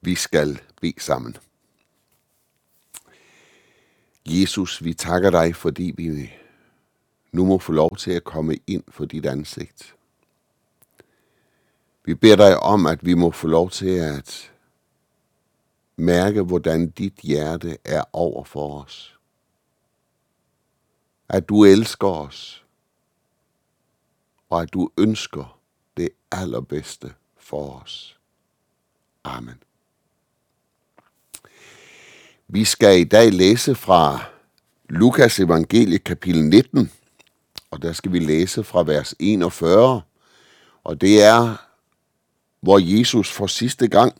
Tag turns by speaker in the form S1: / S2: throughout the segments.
S1: Vi skal bede sammen. Jesus, vi takker dig, fordi vi nu må få lov til at komme ind for dit ansigt. Vi beder dig om, at vi må få lov til at mærke, hvordan dit hjerte er over for os. At du elsker os, og at du ønsker det allerbedste for os. Amen. Vi skal i dag læse fra Lukas evangelie kapitel 19, og der skal vi læse fra vers 41, og det er, hvor Jesus for sidste gang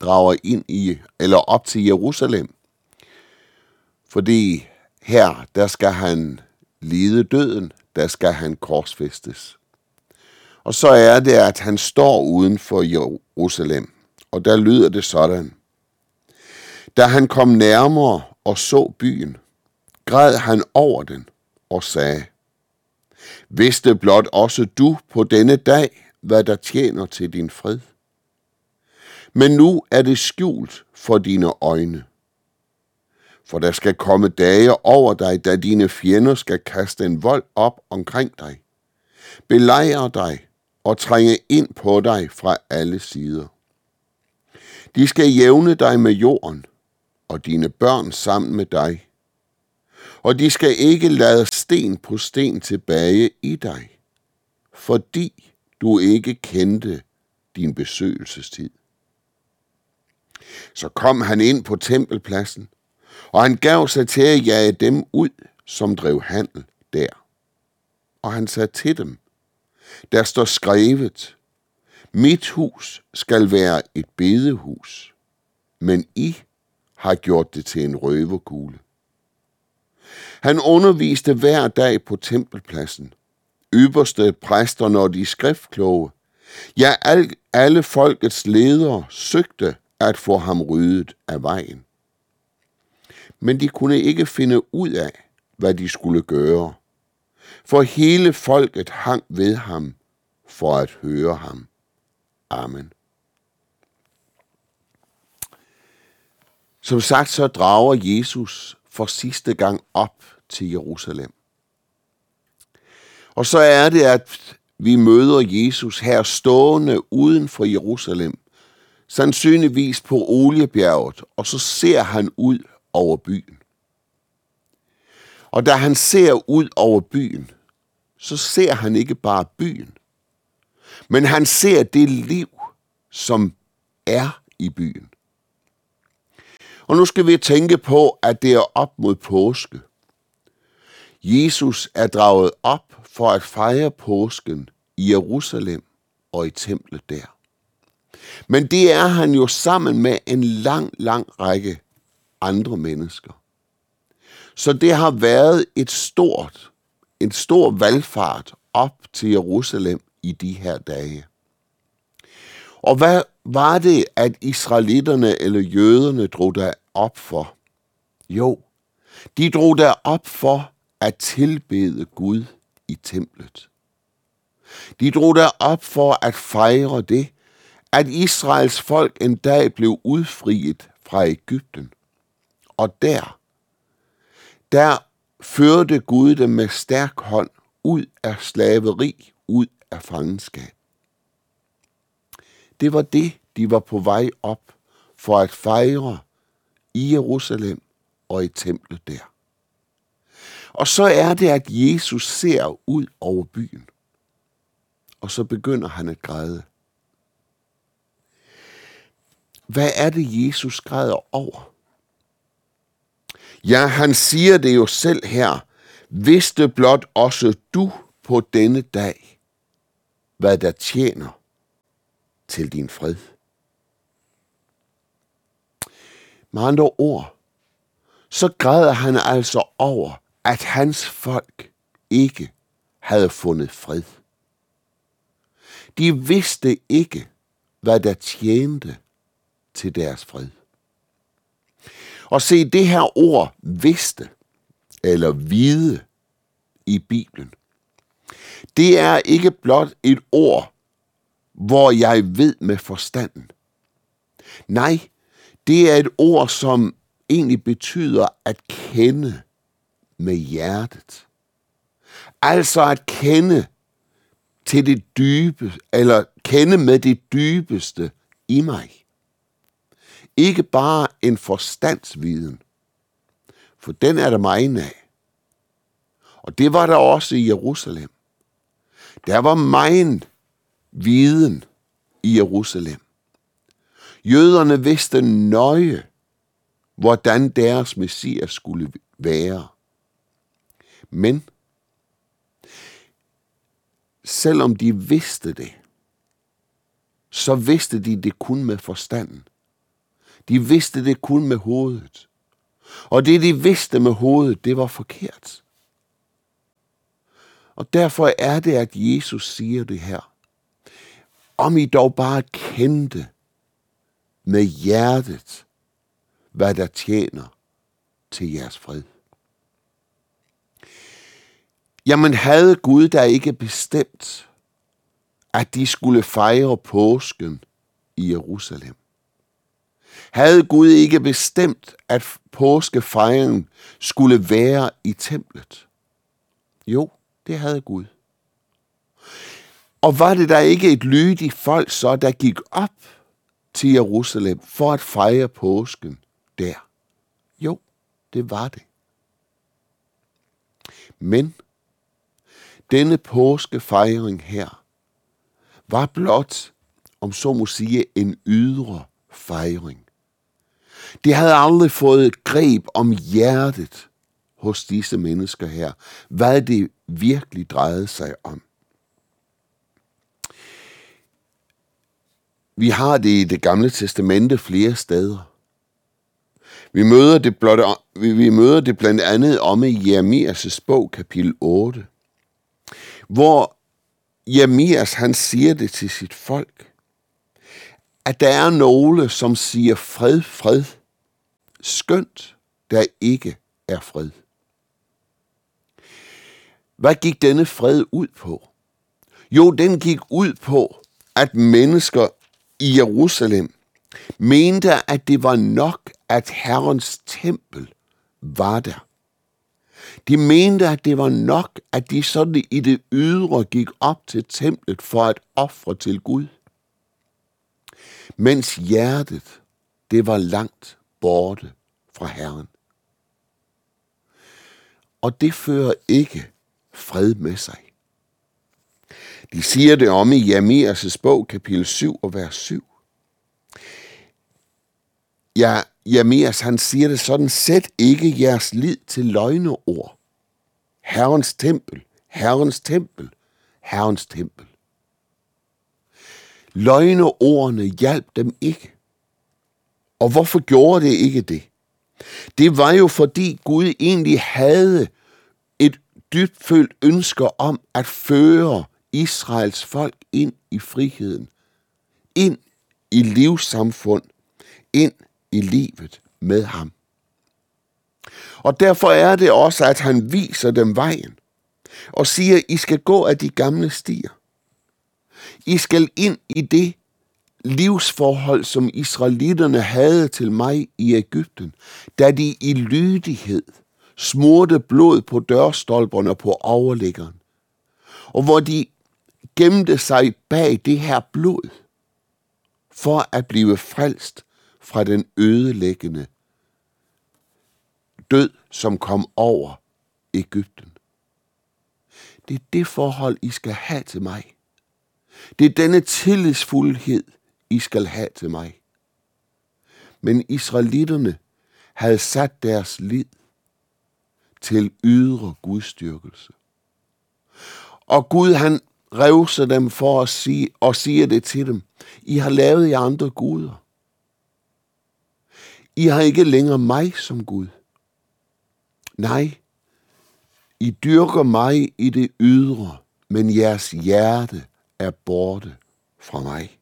S1: drager ind i, eller op til Jerusalem. Fordi her, der skal han lide døden, der skal han korsfæstes. Og så er det, at han står uden for Jerusalem, og der lyder det sådan. Da han kom nærmere og så byen, græd han over den og sagde, Vidste blot også du på denne dag, hvad der tjener til din fred? Men nu er det skjult for dine øjne. For der skal komme dage over dig, da dine fjender skal kaste en vold op omkring dig, belejre dig og trænge ind på dig fra alle sider. De skal jævne dig med jorden, og dine børn sammen med dig. Og de skal ikke lade sten på sten tilbage i dig, fordi du ikke kendte din besøgelsestid. Så kom han ind på tempelpladsen, og han gav sig til at jage dem ud, som drev handel der. Og han sagde til dem, der står skrevet, mit hus skal være et bedehus, men I har gjort det til en røverkugle. Han underviste hver dag på tempelpladsen. Ypperste præster, og de skriftkloge. Ja, alle folkets ledere søgte at få ham ryddet af vejen. Men de kunne ikke finde ud af, hvad de skulle gøre. For hele folket hang ved ham for at høre ham. Amen. Som sagt, så drager Jesus for sidste gang op til Jerusalem. Og så er det, at vi møder Jesus her stående uden for Jerusalem, sandsynligvis på Oliebjerget, og så ser han ud over byen. Og da han ser ud over byen, så ser han ikke bare byen, men han ser det liv, som er i byen. Og nu skal vi tænke på, at det er op mod påske. Jesus er draget op for at fejre påsken i Jerusalem og i templet der. Men det er han jo sammen med en lang, lang række andre mennesker. Så det har været et stort, en stor valgfart op til Jerusalem i de her dage. Og hvad var det, at israelitterne eller jøderne drog der op for? Jo, de drog der op for at tilbede Gud i templet. De drog der op for at fejre det, at Israels folk en dag blev udfriet fra Ægypten. Og der, der førte Gud dem med stærk hånd ud af slaveri, ud af fangenskab. Det var det, de var på vej op for at fejre i Jerusalem og i templet der. Og så er det, at Jesus ser ud over byen. Og så begynder han at græde. Hvad er det, Jesus græder over? Ja, han siger det jo selv her. Vidste blot også du på denne dag, hvad der tjener til din fred. Med andre ord, så græder han altså over, at hans folk ikke havde fundet fred. De vidste ikke, hvad der tjente til deres fred. Og se, det her ord vidste, eller vide i Bibelen, det er ikke blot et ord, hvor jeg ved med forstanden. Nej, det er et ord, som egentlig betyder at kende med hjertet. Altså at kende til det dybe, eller kende med det dybeste i mig. Ikke bare en forstandsviden, for den er der meget af. Og det var der også i Jerusalem. Der var meget viden i Jerusalem. Jøderne vidste nøje, hvordan deres messias skulle være. Men selvom de vidste det, så vidste de det kun med forstanden. De vidste det kun med hovedet. Og det, de vidste med hovedet, det var forkert. Og derfor er det, at Jesus siger det her. Om I dog bare kendte med hjertet, hvad der tjener til jeres fred. Jamen havde Gud da ikke bestemt, at de skulle fejre påsken i Jerusalem? Havde Gud ikke bestemt, at påskefejringen skulle være i templet? Jo, det havde Gud. Og var det der ikke et lydigt folk så, der gik op til Jerusalem for at fejre påsken der? Jo, det var det. Men denne påskefejring her var blot, om så må sige, en ydre fejring. De havde aldrig fået greb om hjertet hos disse mennesker her, hvad det virkelig drejede sig om. Vi har det i det gamle testamente flere steder. Vi møder det, blot, vi møder det blandt andet om i Jeremias' bog, kapitel 8, hvor Jeremias han siger det til sit folk, at der er nogle, som siger fred, fred, skønt der ikke er fred. Hvad gik denne fred ud på? Jo, den gik ud på, at mennesker i Jerusalem mente, at det var nok, at Herrens tempel var der. De mente, at det var nok, at de sådan i det ydre gik op til templet for at ofre til Gud. Mens hjertet, det var langt borte fra Herren. Og det fører ikke fred med sig. De siger det om i Jamias' bog, kapitel 7 og vers 7. Ja, Jeremias han siger det sådan, sæt ikke jeres lid til løgneord. Herrens tempel, Herrens tempel, Herrens tempel. Løgneordene hjalp dem ikke. Og hvorfor gjorde det ikke det? Det var jo fordi Gud egentlig havde et dybfølt ønske om at føre Israels folk ind i friheden, ind i livssamfund, ind i livet med ham. Og derfor er det også, at han viser dem vejen og siger, I skal gå af de gamle stier. I skal ind i det livsforhold, som israelitterne havde til mig i Ægypten, da de i lydighed smurte blod på dørstolperne og på overliggeren, og hvor de gemte sig bag det her blod, for at blive frelst fra den ødelæggende død, som kom over Ægypten. Det er det forhold, I skal have til mig. Det er denne tillidsfuldhed, I skal have til mig. Men israelitterne havde sat deres lid til ydre gudstyrkelse. Og Gud han revser dem for at sige, og siger det til dem. I har lavet jer andre guder. I har ikke længere mig som Gud. Nej, I dyrker mig i det ydre, men jeres hjerte er borte fra mig.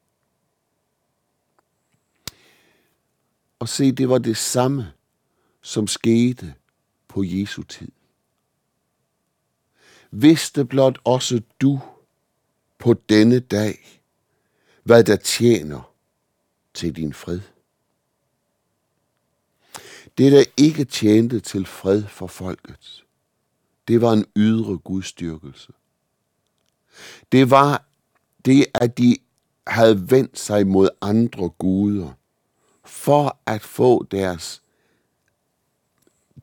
S1: Og se, det var det samme, som skete på Jesu tid. Vidste blot også du på denne dag, hvad der tjener til din fred. Det, der ikke tjente til fred for folket, det var en ydre gudstyrkelse. Det var det, at de havde vendt sig mod andre guder for at få deres,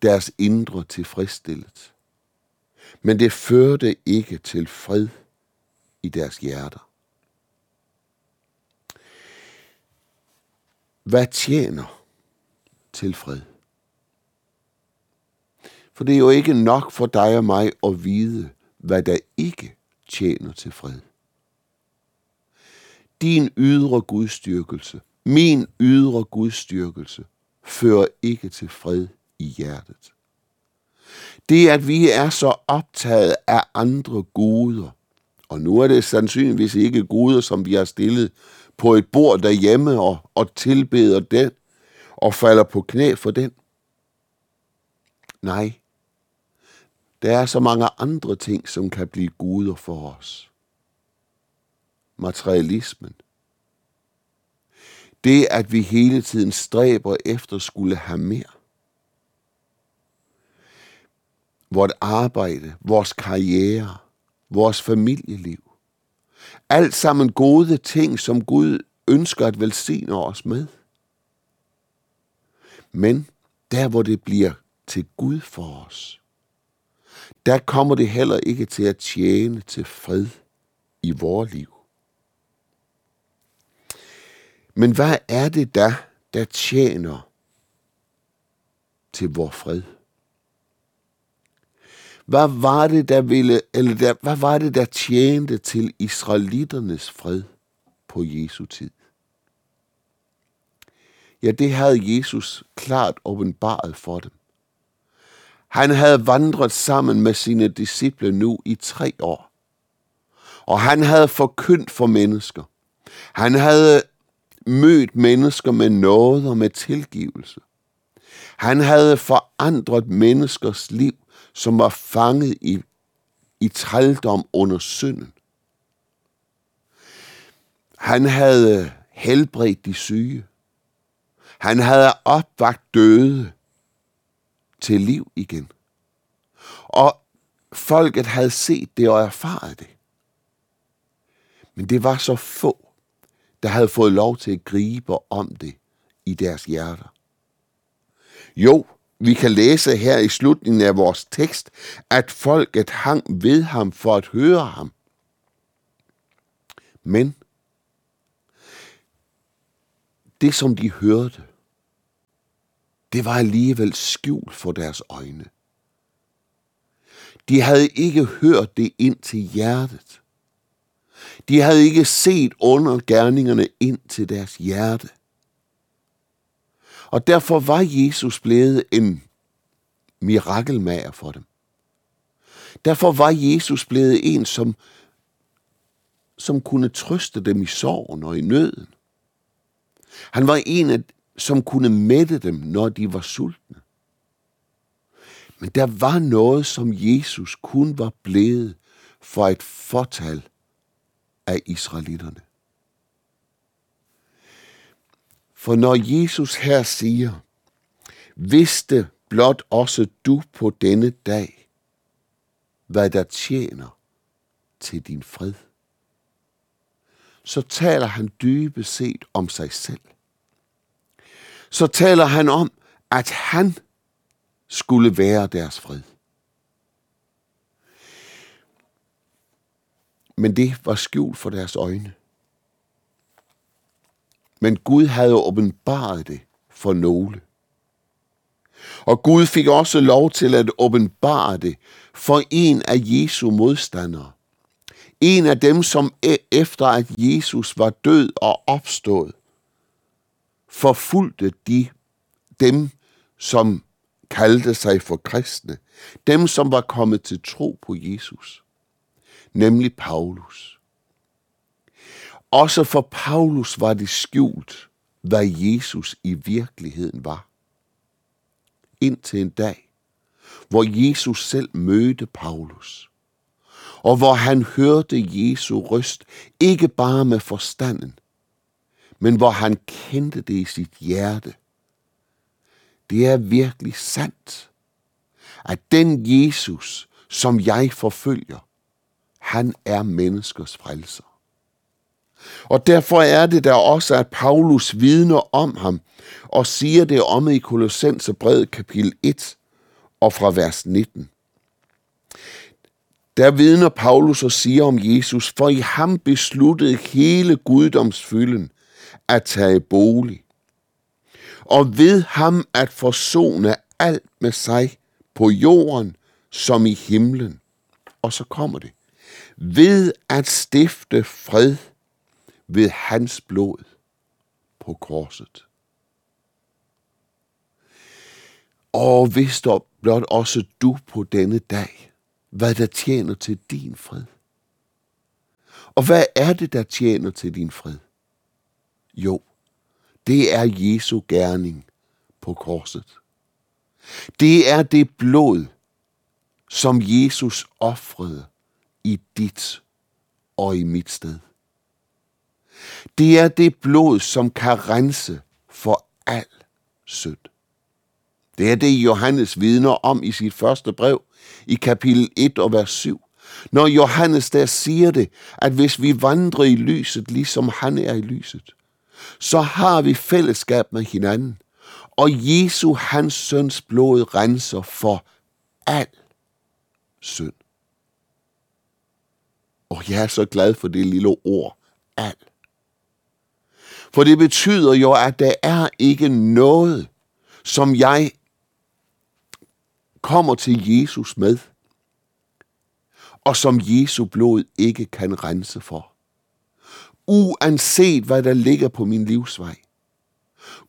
S1: deres indre tilfredsstillet. Men det førte ikke til fred i deres hjerter. Hvad tjener til fred? For det er jo ikke nok for dig og mig at vide, hvad der ikke tjener til fred. Din ydre gudstyrkelse, min ydre gudstyrkelse, fører ikke til fred i hjertet. Det, at vi er så optaget af andre guder, og nu er det sandsynligvis ikke guder, som vi har stillet på et bord derhjemme og, og tilbeder den, og falder på knæ for den. Nej, der er så mange andre ting, som kan blive guder for os. Materialismen. Det, at vi hele tiden stræber efter skulle have mere. Vort arbejde, vores karriere, vores familieliv. Alt sammen gode ting, som Gud ønsker at velsigne os med. Men der, hvor det bliver til Gud for os, der kommer det heller ikke til at tjene til fred i vores liv. Men hvad er det da, der tjener til vor fred? Hvad var det, der ville, eller der, hvad var det, der tjente til israeliternes fred på Jesu tid? Ja, det havde Jesus klart åbenbaret for dem. Han havde vandret sammen med sine disciple nu i tre år. Og han havde forkyndt for mennesker. Han havde mødt mennesker med noget og med tilgivelse. Han havde forandret menneskers liv, som var fanget i, i trældom under synden. Han havde helbredt de syge. Han havde opvagt døde til liv igen. Og folket havde set det og erfaret det. Men det var så få, der havde fået lov til at gribe om det i deres hjerter. Jo, vi kan læse her i slutningen af vores tekst, at folket hang ved ham for at høre ham. Men det, som de hørte, det var alligevel skjult for deres øjne. De havde ikke hørt det ind til hjertet. De havde ikke set undergærningerne ind til deres hjerte. Og derfor var Jesus blevet en mirakelmager for dem. Derfor var Jesus blevet en, som, som kunne trøste dem i sorgen og i nøden. Han var en, af, som kunne mætte dem, når de var sultne. Men der var noget, som Jesus kun var blevet for et fortal af israelitterne. For når Jesus her siger, vidste blot også du på denne dag, hvad der tjener til din fred, så taler han dybest set om sig selv. Så taler han om, at han skulle være deres fred. Men det var skjult for deres øjne. Men Gud havde åbenbaret det for nogle. Og Gud fik også lov til at åbenbare det for en af Jesu modstandere. En af dem, som e- efter at Jesus var død og opstået, forfulgte de dem, som kaldte sig for kristne. Dem, som var kommet til tro på Jesus. Nemlig Paulus. Også for Paulus var det skjult, hvad Jesus i virkeligheden var. Indtil en dag, hvor Jesus selv mødte Paulus, og hvor han hørte Jesu røst, ikke bare med forstanden, men hvor han kendte det i sit hjerte. det er virkelig sandt, at den Jesus, som jeg forfølger, han er menneskers frelser. Og derfor er det der også, at Paulus vidner om ham og siger det om i Kolossenserbrevet kapitel 1 og fra vers 19. Der vidner Paulus og siger om Jesus, for i ham besluttede hele guddomsfylden at tage bolig. Og ved ham at forsone alt med sig på jorden som i himlen. Og så kommer det. Ved at stifte fred ved hans blod på korset. Og hvis der blot også du på denne dag, hvad der tjener til din fred. Og hvad er det, der tjener til din fred? Jo, det er Jesu gerning på korset. Det er det blod, som Jesus offrede i dit og i mit sted. Det er det blod, som kan rense for al synd. Det er det, Johannes vidner om i sit første brev, i kapitel 1 og vers 7. Når Johannes der siger det, at hvis vi vandrer i lyset, ligesom han er i lyset, så har vi fællesskab med hinanden. Og Jesu, hans søns blod, renser for al synd. Og jeg er så glad for det lille ord, al. For det betyder jo, at der er ikke noget, som jeg kommer til Jesus med, og som Jesu blod ikke kan rense for. Uanset hvad der ligger på min livsvej.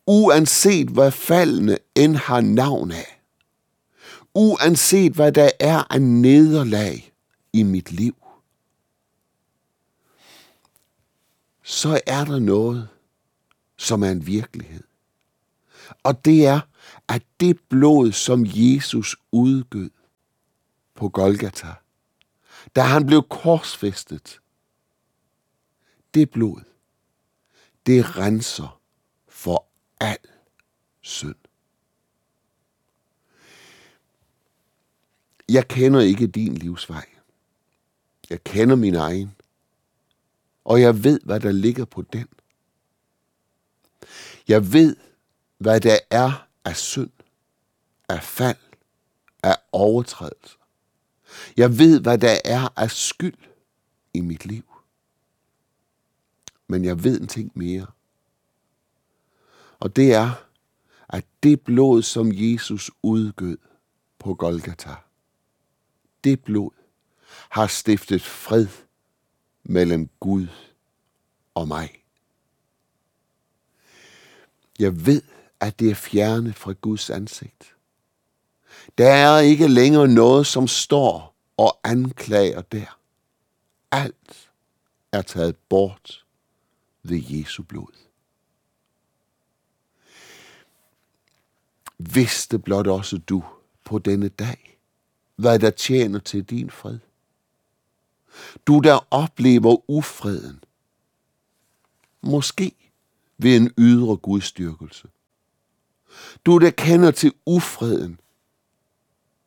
S1: Uanset hvad faldene end har navn af. Uanset hvad der er af nederlag i mit liv. Så er der noget, som er en virkelighed. Og det er, at det blod, som Jesus udgød på Golgata, da han blev korsfæstet, det blod, det renser for al synd. Jeg kender ikke din livsvej. Jeg kender min egen. Og jeg ved, hvad der ligger på den. Jeg ved, hvad der er af synd, af fald, af overtrædelser. Jeg ved, hvad der er af skyld i mit liv. Men jeg ved en ting mere. Og det er, at det blod, som Jesus udgød på Golgata, det blod har stiftet fred mellem Gud og mig. Jeg ved, at det er fjernet fra Guds ansigt. Der er ikke længere noget, som står og anklager der. Alt er taget bort ved Jesu blod. Vidste blot også du på denne dag, hvad der tjener til din fred. Du der oplever ufreden, måske ved en ydre gudstyrkelse. Du der kender til ufreden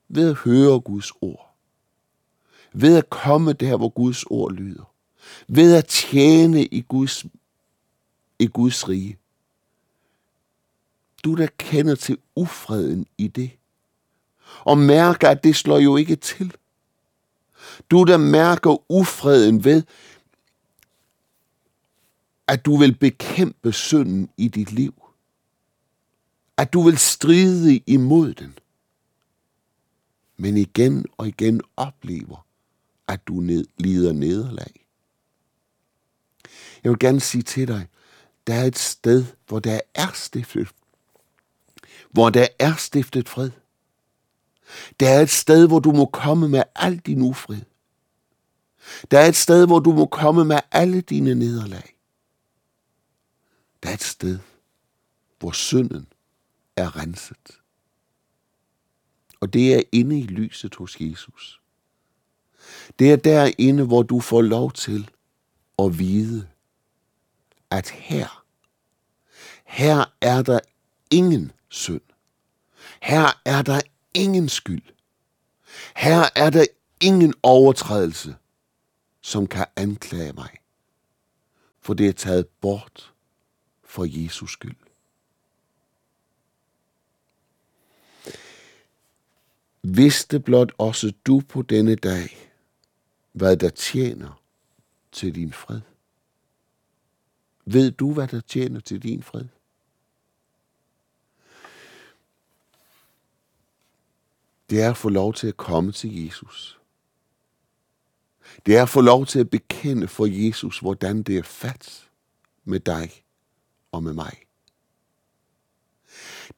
S1: ved at høre Guds ord. Ved at komme der, hvor Guds ord lyder. Ved at tjene i Guds, i Guds rige. Du der kender til ufreden i det. Og mærker, at det slår jo ikke til. Du der mærker ufreden ved, at du vil bekæmpe synden i dit liv. At du vil stride imod den. Men igen og igen oplever, at du ned, lider nederlag. Jeg vil gerne sige til dig, der er et sted, hvor der er stiftet, hvor der er stiftet fred. Der er et sted, hvor du må komme med al din ufred. Der er et sted, hvor du må komme med alle dine nederlag. Der er et sted, hvor synden er renset. Og det er inde i lyset hos Jesus. Det er derinde, hvor du får lov til at vide, at her, her er der ingen synd. Her er der ingen skyld. Her er der ingen overtrædelse, som kan anklage mig. For det er taget bort for Jesus skyld. Vidste blot også du på denne dag, hvad der tjener til din fred? Ved du, hvad der tjener til din fred? Det er at få lov til at komme til Jesus. Det er at få lov til at bekende for Jesus, hvordan det er fat med dig og med mig.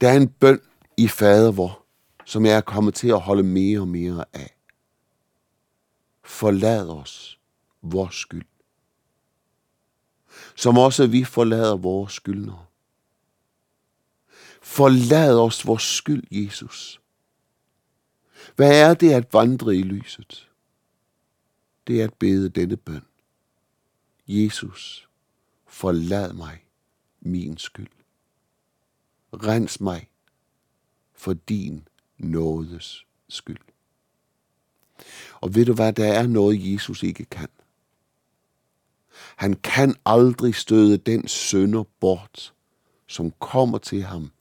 S1: Der er en bøn i fader vor, som jeg er kommet til at holde mere og mere af. Forlad os vores skyld. Som også vi forlader vores skyldnere. Forlad os vores skyld, Jesus. Hvad er det at vandre i lyset? Det er at bede denne bøn. Jesus, forlad mig min skyld. Rens mig for din nådes skyld. Og ved du hvad, der er noget, Jesus ikke kan. Han kan aldrig støde den sønder bort, som kommer til ham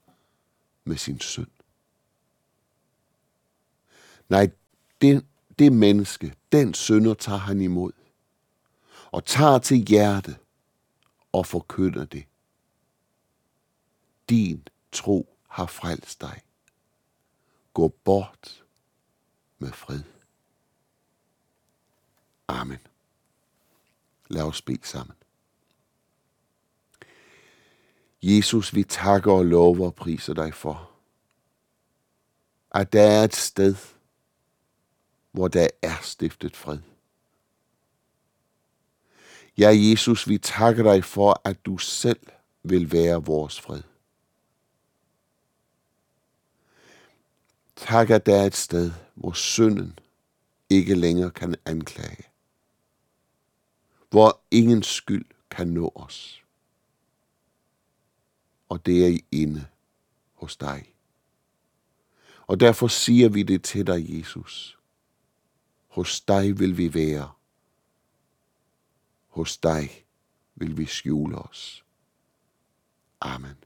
S1: med sin synd. Nej, det, det menneske, den sønder tager han imod, og tager til hjerte og forkynder det. Din tro har frelst dig. Gå bort med fred. Amen. Lad os bede sammen. Jesus, vi takker og lover og priser dig for, at der er et sted, hvor der er stiftet fred. Ja, Jesus, vi takker dig for, at du selv vil være vores fred. Tak, at der er et sted, hvor synden ikke længere kan anklage. Hvor ingen skyld kan nå os. Og det er inde hos dig. Og derfor siger vi det til dig, Jesus. Hos dig vil vi være. Hos dig vil vi skjule os. Amen.